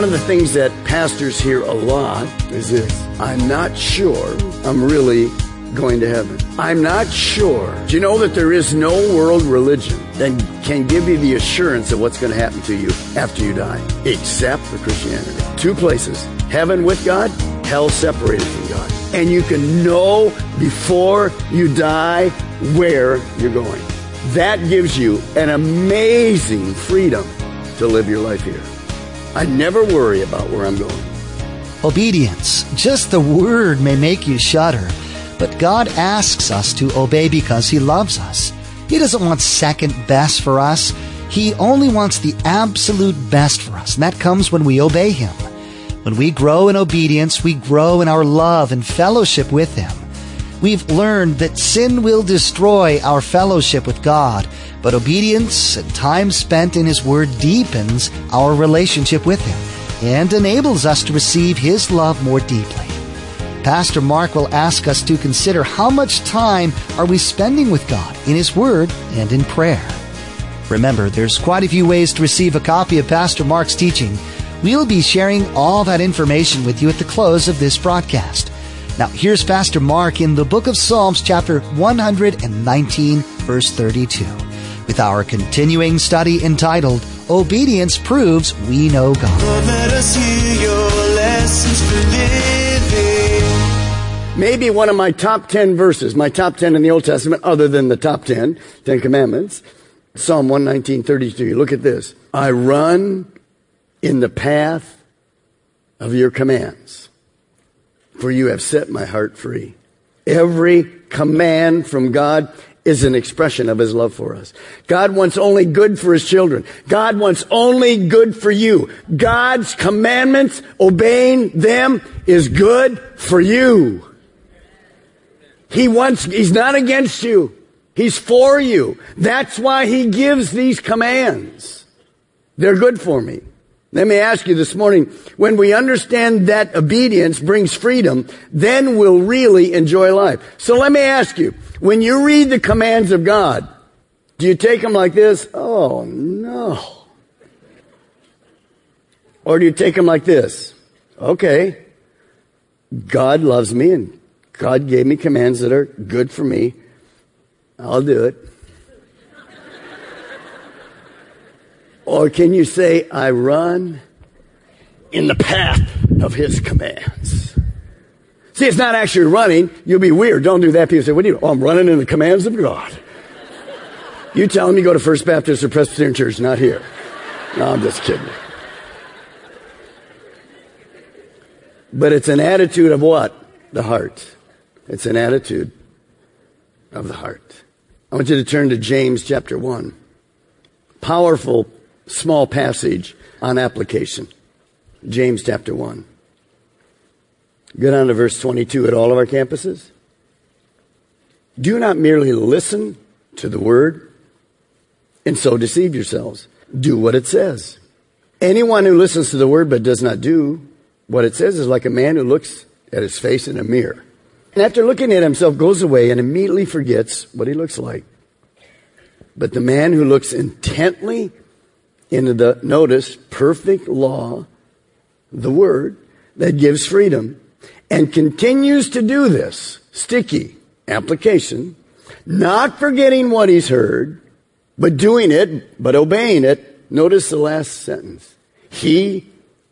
One of the things that pastors hear a lot is this I'm not sure I'm really going to heaven. I'm not sure. Do you know that there is no world religion that can give you the assurance of what's going to happen to you after you die, except for Christianity? Two places heaven with God, hell separated from God. And you can know before you die where you're going. That gives you an amazing freedom to live your life here. I never worry about where I'm going. Obedience. Just the word may make you shudder, but God asks us to obey because He loves us. He doesn't want second best for us. He only wants the absolute best for us, and that comes when we obey Him. When we grow in obedience, we grow in our love and fellowship with Him. We've learned that sin will destroy our fellowship with God, but obedience and time spent in His Word deepens our relationship with Him and enables us to receive His love more deeply. Pastor Mark will ask us to consider how much time are we spending with God in His Word and in prayer. Remember, there's quite a few ways to receive a copy of Pastor Mark's teaching. We'll be sharing all that information with you at the close of this broadcast. Now, here's Pastor Mark in the book of Psalms, chapter 119, verse 32, with our continuing study entitled, Obedience Proves We Know God. Lord. Maybe one of my top 10 verses, my top 10 in the Old Testament, other than the top 10, 10 Commandments, Psalm 119, 32. Look at this. I run in the path of your commands for you have set my heart free. Every command from God is an expression of his love for us. God wants only good for his children. God wants only good for you. God's commandments, obeying them is good for you. He wants, he's not against you. He's for you. That's why he gives these commands. They're good for me. Let me ask you this morning, when we understand that obedience brings freedom, then we'll really enjoy life. So let me ask you, when you read the commands of God, do you take them like this? Oh no. Or do you take them like this? Okay. God loves me and God gave me commands that are good for me. I'll do it. Or can you say, I run in the path of his commands? See, it's not actually running. You'll be weird. Don't do that. People say, what do you? Oh, I'm running in the commands of God. You tell them you go to First Baptist or Presbyterian Church, not here. No, I'm just kidding. But it's an attitude of what? The heart. It's an attitude of the heart. I want you to turn to James chapter 1. Powerful small passage on application. James chapter 1. Go down to verse 22 at all of our campuses. Do not merely listen to the word and so deceive yourselves. Do what it says. Anyone who listens to the word but does not do what it says is like a man who looks at his face in a mirror. And after looking at himself goes away and immediately forgets what he looks like. But the man who looks intently into the, notice, perfect law, the word that gives freedom, and continues to do this, sticky application, not forgetting what he's heard, but doing it, but obeying it. Notice the last sentence. He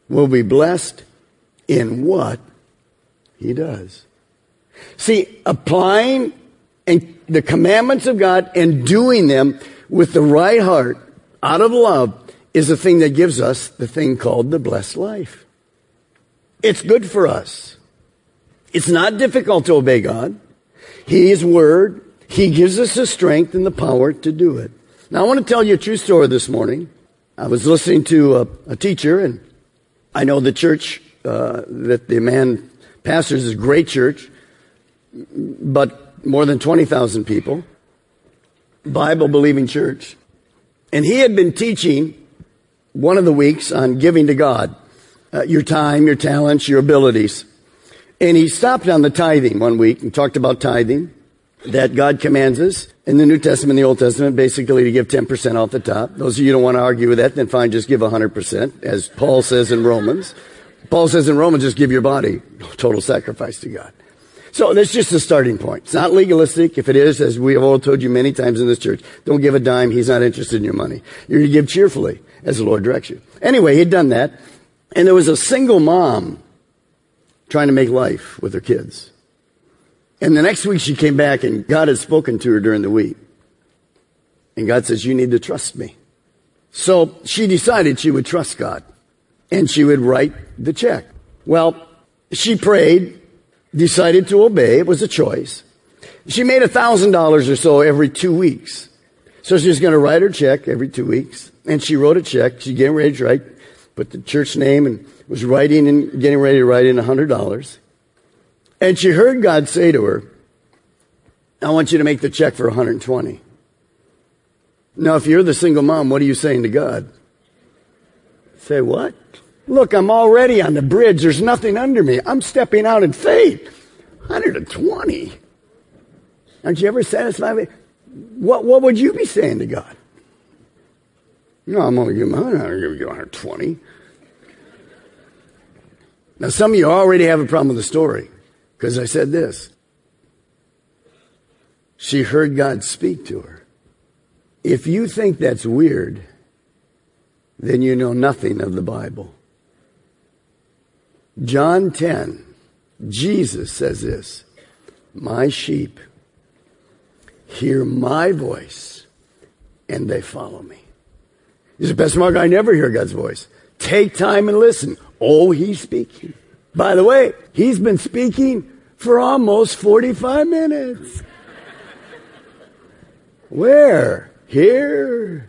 will be blessed in what he does. See, applying and the commandments of God and doing them with the right heart out of love is the thing that gives us the thing called the blessed life. It's good for us. It's not difficult to obey God. His word, He gives us the strength and the power to do it. Now I want to tell you a true story this morning. I was listening to a, a teacher and I know the church uh, that the man pastors is a great church, but more than 20,000 people. Bible believing church. And he had been teaching one of the weeks on giving to God uh, your time, your talents, your abilities. And he stopped on the tithing one week and talked about tithing that God commands us in the New Testament, and the Old Testament, basically to give 10% off the top. Those of you don't want to argue with that, then fine, just give 100%, as Paul says in Romans. Paul says in Romans, just give your body total sacrifice to God. So that's just a starting point. It's not legalistic. If it is, as we have all told you many times in this church, don't give a dime. He's not interested in your money. You're to give cheerfully as the Lord directs you. Anyway, he'd done that. And there was a single mom trying to make life with her kids. And the next week she came back and God had spoken to her during the week. And God says, you need to trust me. So she decided she would trust God and she would write the check. Well, she prayed, decided to obey. It was a choice. She made a thousand dollars or so every two weeks. So she was going to write her check every two weeks. And she wrote a check. She getting ready to write, put the church name and was writing and getting ready to write in a hundred dollars. And she heard God say to her, I want you to make the check for 120. Now, if you're the single mom, what are you saying to God? Say what? Look, I'm already on the bridge. There's nothing under me. I'm stepping out in faith. 120. Aren't you ever satisfied with what, what would you be saying to God? No, I'm only giving, I'm to give you 120. Now, some of you already have a problem with the story because I said this. She heard God speak to her. If you think that's weird, then you know nothing of the Bible. John 10, Jesus says this My sheep hear my voice and they follow me. He said, Pastor Mark, I never hear God's voice. Take time and listen. Oh, he's speaking. By the way, he's been speaking for almost 45 minutes. Where? Here?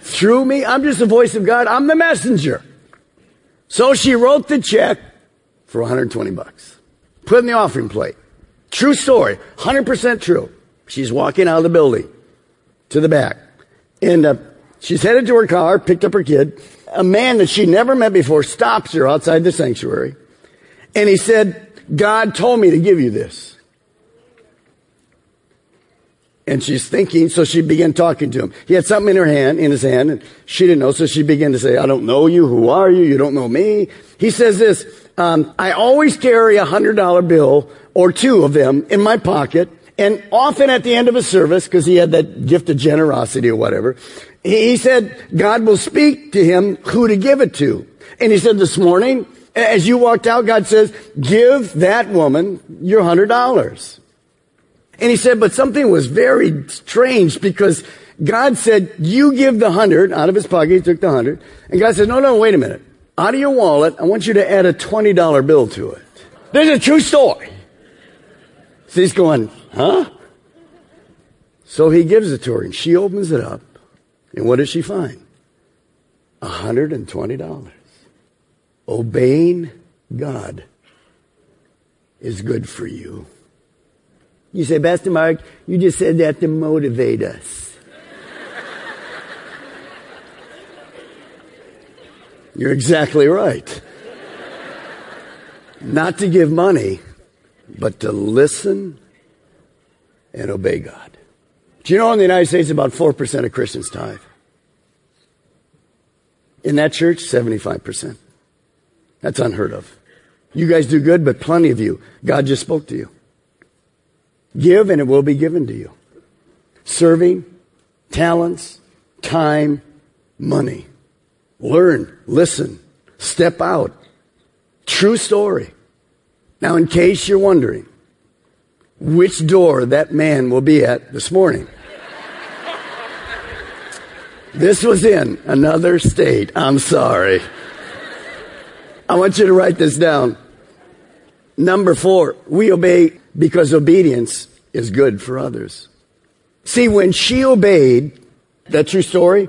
Through me? I'm just the voice of God. I'm the messenger. So she wrote the check for 120 bucks. Put in the offering plate. True story. 100% true. She's walking out of the building to the back. And uh, she's headed to her car, picked up her kid. A man that she never met before stops her outside the sanctuary. And he said, God told me to give you this. And she's thinking, so she began talking to him. He had something in her hand, in his hand, and she didn't know, so she began to say, I don't know you, who are you, you don't know me. He says this, um, I always carry a hundred dollar bill or two of them in my pocket, and often at the end of a service, because he had that gift of generosity or whatever, he said, God will speak to him who to give it to. And he said this morning, as you walked out, God says, give that woman your hundred dollars. And he said, but something was very strange because God said, you give the hundred out of his pocket. He took the hundred. And God said, no, no, wait a minute. Out of your wallet, I want you to add a $20 bill to it. There's a true story. So he's going, huh? So he gives it to her and she opens it up. And what does she find? $120. Obeying God is good for you. You say, Pastor Mark, you just said that to motivate us. You're exactly right. Not to give money, but to listen and obey God. Do you know in the United States about 4% of Christians tithe? In that church, 75%. That's unheard of. You guys do good, but plenty of you, God just spoke to you. Give and it will be given to you. Serving, talents, time, money. Learn, listen, step out. True story. Now, in case you're wondering which door that man will be at this morning, this was in another state. I'm sorry. I want you to write this down. Number four, we obey because obedience is good for others. See, when she obeyed, that true story,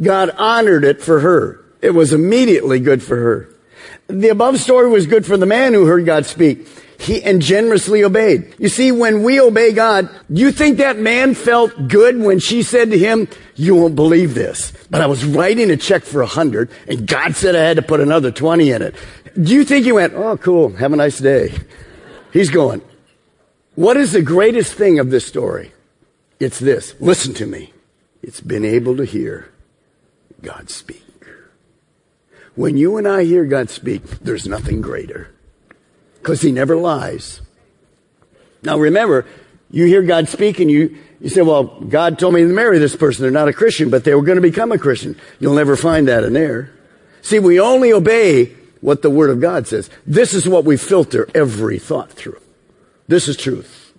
God honored it for her. It was immediately good for her. The above story was good for the man who heard God speak. He and generously obeyed. You see, when we obey God, you think that man felt good when she said to him, you won't believe this, but I was writing a check for a hundred and God said I had to put another 20 in it. Do you think he went, oh cool, have a nice day? He's going, what is the greatest thing of this story? It's this. Listen to me. It's been able to hear God speak. When you and I hear God speak, there's nothing greater. Because he never lies. Now remember, you hear God speak and you, you say, well, God told me to marry this person. They're not a Christian, but they were going to become a Christian. You'll never find that in there. See, we only obey what the Word of God says. This is what we filter every thought through. This is truth.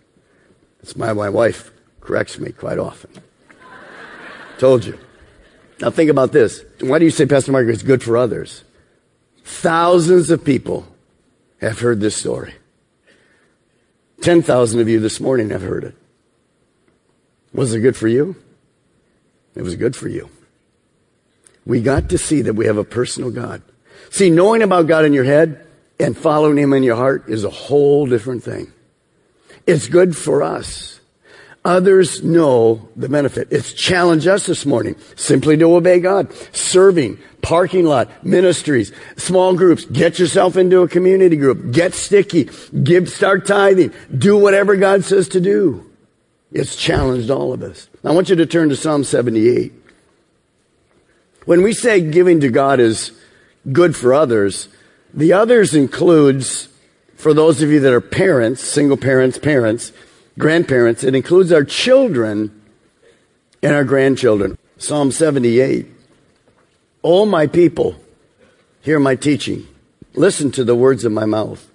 It's why my wife corrects me quite often. Told you. Now think about this. Why do you say, Pastor Mark, it's good for others? Thousands of people have heard this story. 10,000 of you this morning have heard it. Was it good for you? It was good for you. We got to see that we have a personal God. See, knowing about God in your head and following Him in your heart is a whole different thing. It's good for us. Others know the benefit. It's challenged us this morning simply to obey God. Serving, parking lot, ministries, small groups. Get yourself into a community group. Get sticky. Give, start tithing. Do whatever God says to do. It's challenged all of us. I want you to turn to Psalm 78. When we say giving to God is good for others, the others includes, for those of you that are parents, single parents, parents, grandparents. It includes our children and our grandchildren. Psalm 78. All my people, hear my teaching. Listen to the words of my mouth.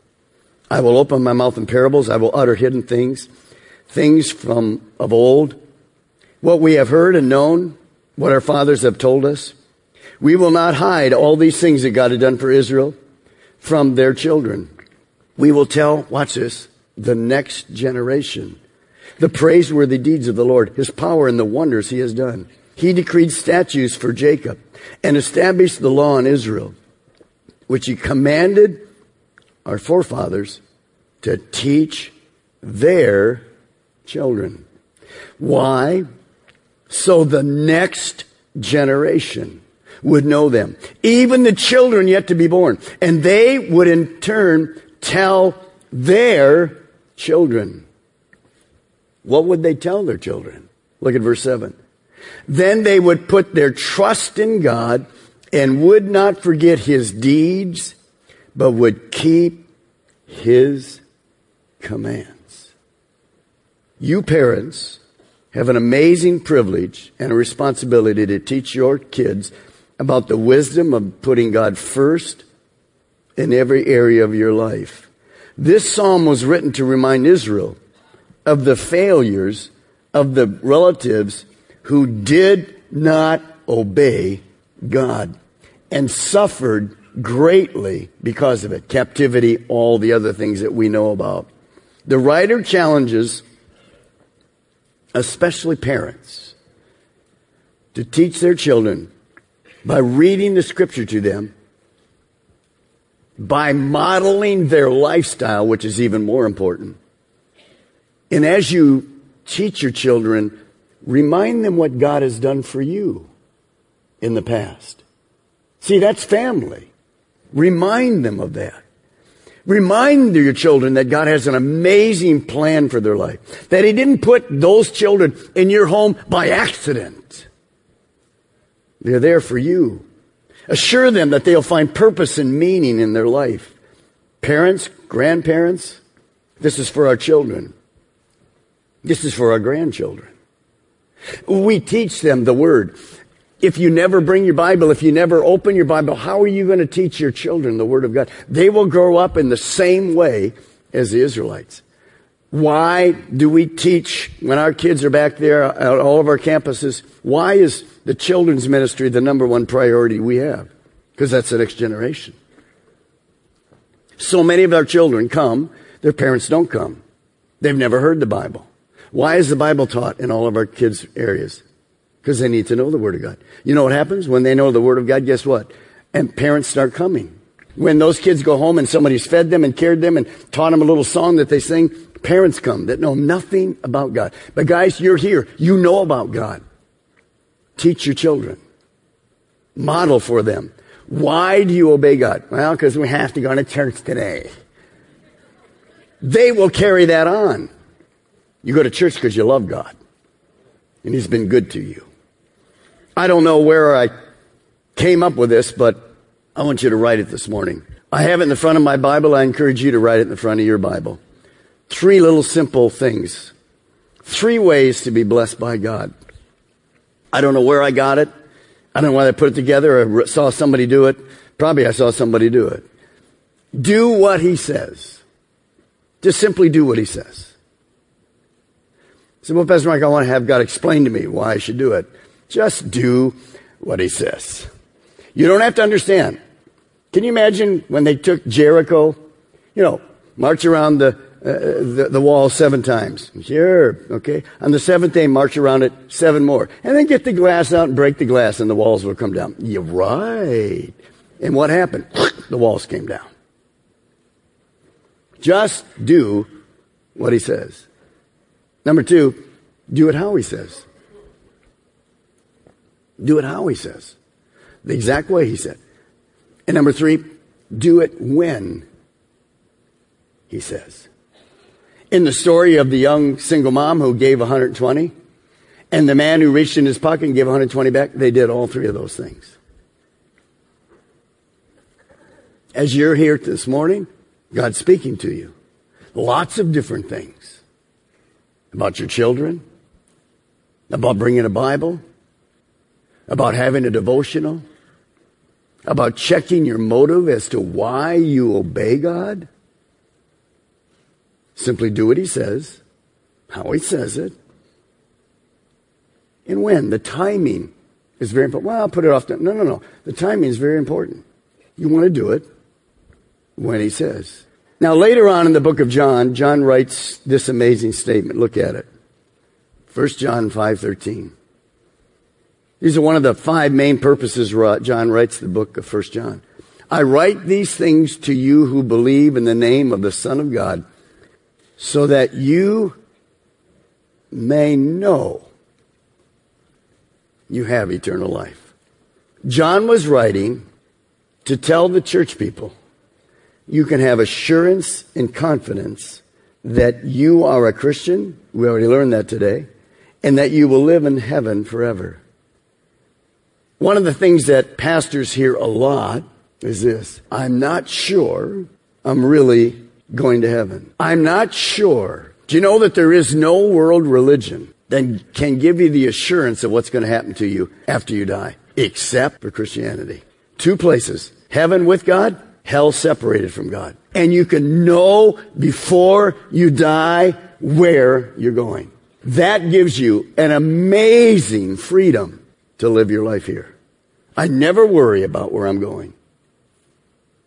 I will open my mouth in parables. I will utter hidden things, things from of old, what we have heard and known, what our fathers have told us. We will not hide all these things that God had done for Israel from their children. We will tell, watch this, the next generation. The praiseworthy deeds of the Lord, his power and the wonders he has done. He decreed statutes for Jacob and established the law in Israel, which he commanded our forefathers to teach their children. Why? So the next generation would know them. Even the children yet to be born. And they would in turn tell their children. What would they tell their children? Look at verse 7. Then they would put their trust in God and would not forget his deeds, but would keep his commands. You parents have an amazing privilege and a responsibility to teach your kids about the wisdom of putting God first in every area of your life. This psalm was written to remind Israel of the failures of the relatives who did not obey God and suffered greatly because of it. Captivity, all the other things that we know about. The writer challenges, especially parents, to teach their children by reading the scripture to them by modeling their lifestyle, which is even more important. And as you teach your children, remind them what God has done for you in the past. See, that's family. Remind them of that. Remind your children that God has an amazing plan for their life. That He didn't put those children in your home by accident. They're there for you. Assure them that they'll find purpose and meaning in their life. Parents, grandparents, this is for our children. This is for our grandchildren. We teach them the word. If you never bring your Bible, if you never open your Bible, how are you going to teach your children the word of God? They will grow up in the same way as the Israelites. Why do we teach when our kids are back there at all of our campuses? Why is the children's ministry the number one priority we have? Because that's the next generation. So many of our children come, their parents don't come. They've never heard the Bible. Why is the Bible taught in all of our kids' areas? Because they need to know the Word of God. You know what happens? When they know the Word of God, guess what? And parents start coming. When those kids go home and somebody's fed them and cared them and taught them a little song that they sing, parents come that know nothing about God. But guys, you're here. You know about God. Teach your children. Model for them. Why do you obey God? Well, because we have to go to church today. They will carry that on. You go to church because you love God. And He's been good to you. I don't know where I came up with this, but I want you to write it this morning. I have it in the front of my Bible. I encourage you to write it in the front of your Bible. Three little simple things. Three ways to be blessed by God. I don't know where I got it. I don't know why I put it together I saw somebody do it. Probably I saw somebody do it. Do what he says. Just simply do what he says. So, well, Pastor Mike, I want to have God explain to me why I should do it. Just do what he says. You don't have to understand. Can you imagine when they took Jericho? You know, march around the, uh, the, the, wall seven times. Sure, okay. On the seventh day, march around it seven more. And then get the glass out and break the glass and the walls will come down. You're right. And what happened? the walls came down. Just do what he says. Number two, do it how he says. Do it how he says. The exact way he said. And number three, do it when he says. In the story of the young single mom who gave 120 and the man who reached in his pocket and gave 120 back, they did all three of those things. As you're here this morning, God's speaking to you. Lots of different things. About your children, about bringing a Bible, about having a devotional, about checking your motive as to why you obey God. Simply do what He says, how He says it, and when. The timing is very important. Well, I'll put it off. No, no, no. The timing is very important. You want to do it when He says. Now, later on in the book of John, John writes this amazing statement. Look at it. 1 John 5:13. These are one of the five main purposes John writes the book of 1 John. I write these things to you who believe in the name of the Son of God, so that you may know you have eternal life. John was writing to tell the church people you can have assurance and confidence that you are a Christian. We already learned that today. And that you will live in heaven forever. One of the things that pastors hear a lot is this. I'm not sure I'm really going to heaven. I'm not sure. Do you know that there is no world religion that can give you the assurance of what's going to happen to you after you die, except for Christianity? Two places. Heaven with God hell separated from God. And you can know before you die where you're going. That gives you an amazing freedom to live your life here. I never worry about where I'm going.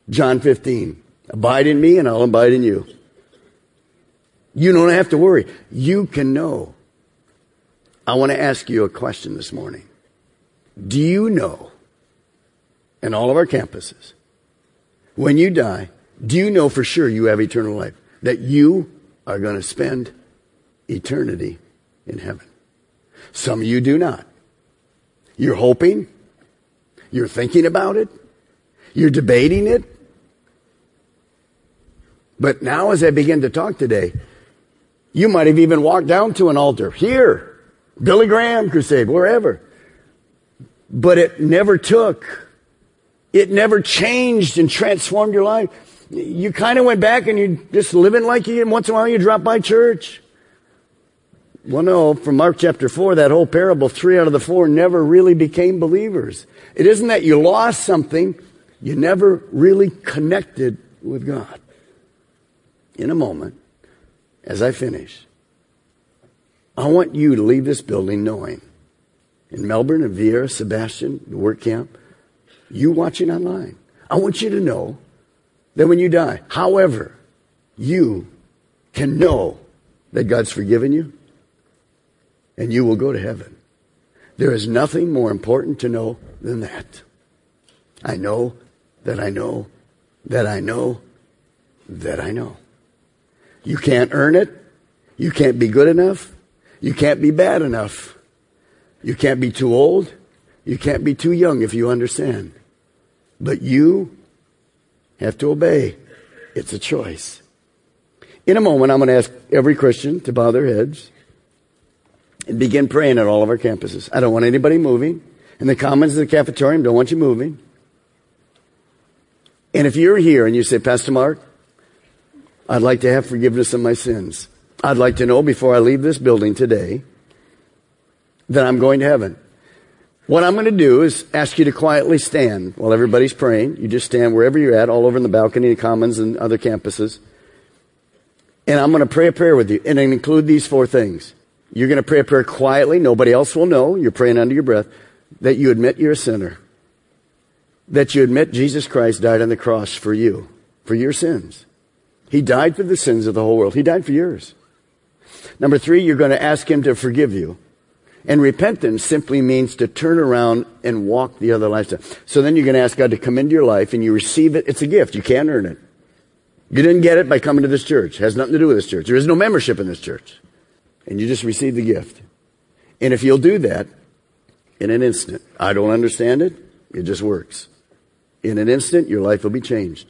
John 15. Abide in me and I'll abide in you. You don't have to worry. You can know. I want to ask you a question this morning. Do you know in all of our campuses when you die, do you know for sure you have eternal life? That you are going to spend eternity in heaven. Some of you do not. You're hoping. You're thinking about it. You're debating it. But now as I begin to talk today, you might have even walked down to an altar here, Billy Graham crusade, wherever. But it never took it never changed and transformed your life. You kind of went back and you just living like you, and once in a while you drop by church. Well, no, from Mark chapter 4, that whole parable, three out of the four never really became believers. It isn't that you lost something, you never really connected with God. In a moment, as I finish, I want you to leave this building knowing in Melbourne in Viera, Sebastian, the work camp, you watching online, I want you to know that when you die, however, you can know that God's forgiven you and you will go to heaven. There is nothing more important to know than that. I know that I know that I know that I know. You can't earn it. You can't be good enough. You can't be bad enough. You can't be too old. You can't be too young if you understand. But you have to obey. It's a choice. In a moment, I'm going to ask every Christian to bow their heads and begin praying at all of our campuses. I don't want anybody moving. In the commons of the cafeteria, don't want you moving. And if you're here and you say, Pastor Mark, I'd like to have forgiveness of my sins. I'd like to know before I leave this building today that I'm going to heaven. What I'm going to do is ask you to quietly stand while everybody's praying. You just stand wherever you're at, all over in the balcony, the commons, and other campuses. And I'm going to pray a prayer with you and include these four things. You're going to pray a prayer quietly. Nobody else will know. You're praying under your breath that you admit you're a sinner. That you admit Jesus Christ died on the cross for you, for your sins. He died for the sins of the whole world. He died for yours. Number three, you're going to ask Him to forgive you. And repentance simply means to turn around and walk the other lifestyle. So then you're going to ask God to come into your life and you receive it. It's a gift. You can't earn it. You didn't get it by coming to this church. It has nothing to do with this church. There is no membership in this church. And you just receive the gift. And if you'll do that in an instant, I don't understand it. It just works. In an instant, your life will be changed.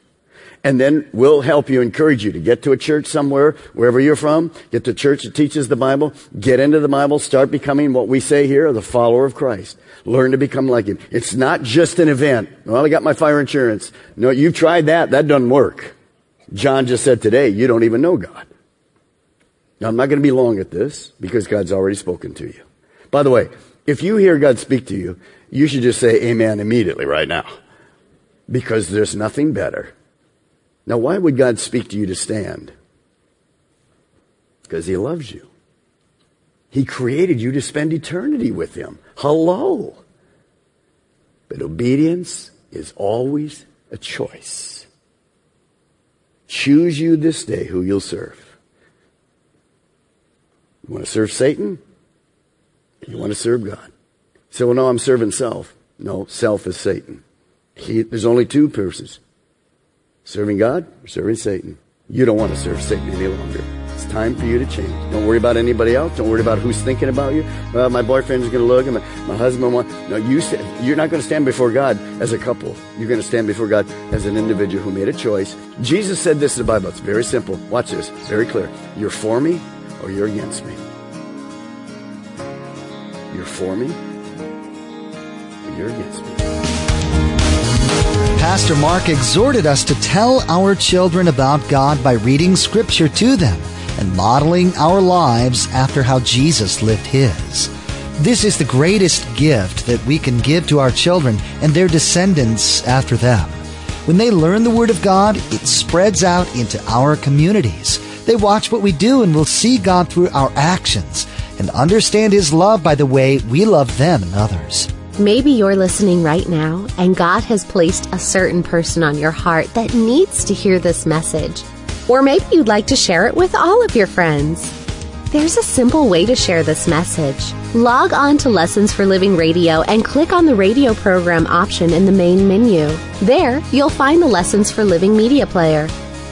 And then we'll help you, encourage you to get to a church somewhere, wherever you're from, get to church that teaches the Bible, get into the Bible, start becoming what we say here, the follower of Christ. Learn to become like Him. It's not just an event. Well, I got my fire insurance. No, you've tried that. That doesn't work. John just said today, you don't even know God. Now, I'm not going to be long at this because God's already spoken to you. By the way, if you hear God speak to you, you should just say amen immediately right now because there's nothing better now, why would God speak to you to stand? Because He loves you. He created you to spend eternity with Him. Hello. But obedience is always a choice. Choose you this day who you'll serve. You want to serve Satan? You want to serve God. So, well, no, I'm serving self. No, self is Satan. He, there's only two persons Serving God or serving Satan? You don't want to serve Satan any longer. It's time for you to change. Don't worry about anybody else. Don't worry about who's thinking about you. Well, my boyfriend is going to look, and my, my husband wants. No, you. You're not going to stand before God as a couple. You're going to stand before God as an individual who made a choice. Jesus said this in the Bible. It's very simple. Watch this. very clear. You're for me or you're against me. You're for me or you're against me. Pastor Mark exhorted us to tell our children about God by reading Scripture to them and modeling our lives after how Jesus lived his. This is the greatest gift that we can give to our children and their descendants after them. When they learn the Word of God, it spreads out into our communities. They watch what we do and will see God through our actions and understand His love by the way we love them and others. Maybe you're listening right now and God has placed a certain person on your heart that needs to hear this message. Or maybe you'd like to share it with all of your friends. There's a simple way to share this message. Log on to Lessons for Living Radio and click on the radio program option in the main menu. There, you'll find the Lessons for Living media player.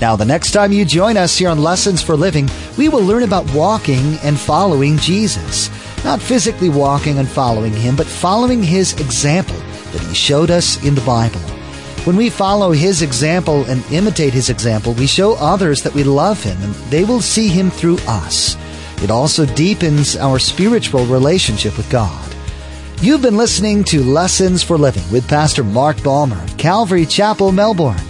Now, the next time you join us here on Lessons for Living, we will learn about walking and following Jesus. Not physically walking and following him, but following his example that he showed us in the Bible. When we follow his example and imitate his example, we show others that we love him and they will see him through us. It also deepens our spiritual relationship with God. You've been listening to Lessons for Living with Pastor Mark Balmer of Calvary Chapel, Melbourne.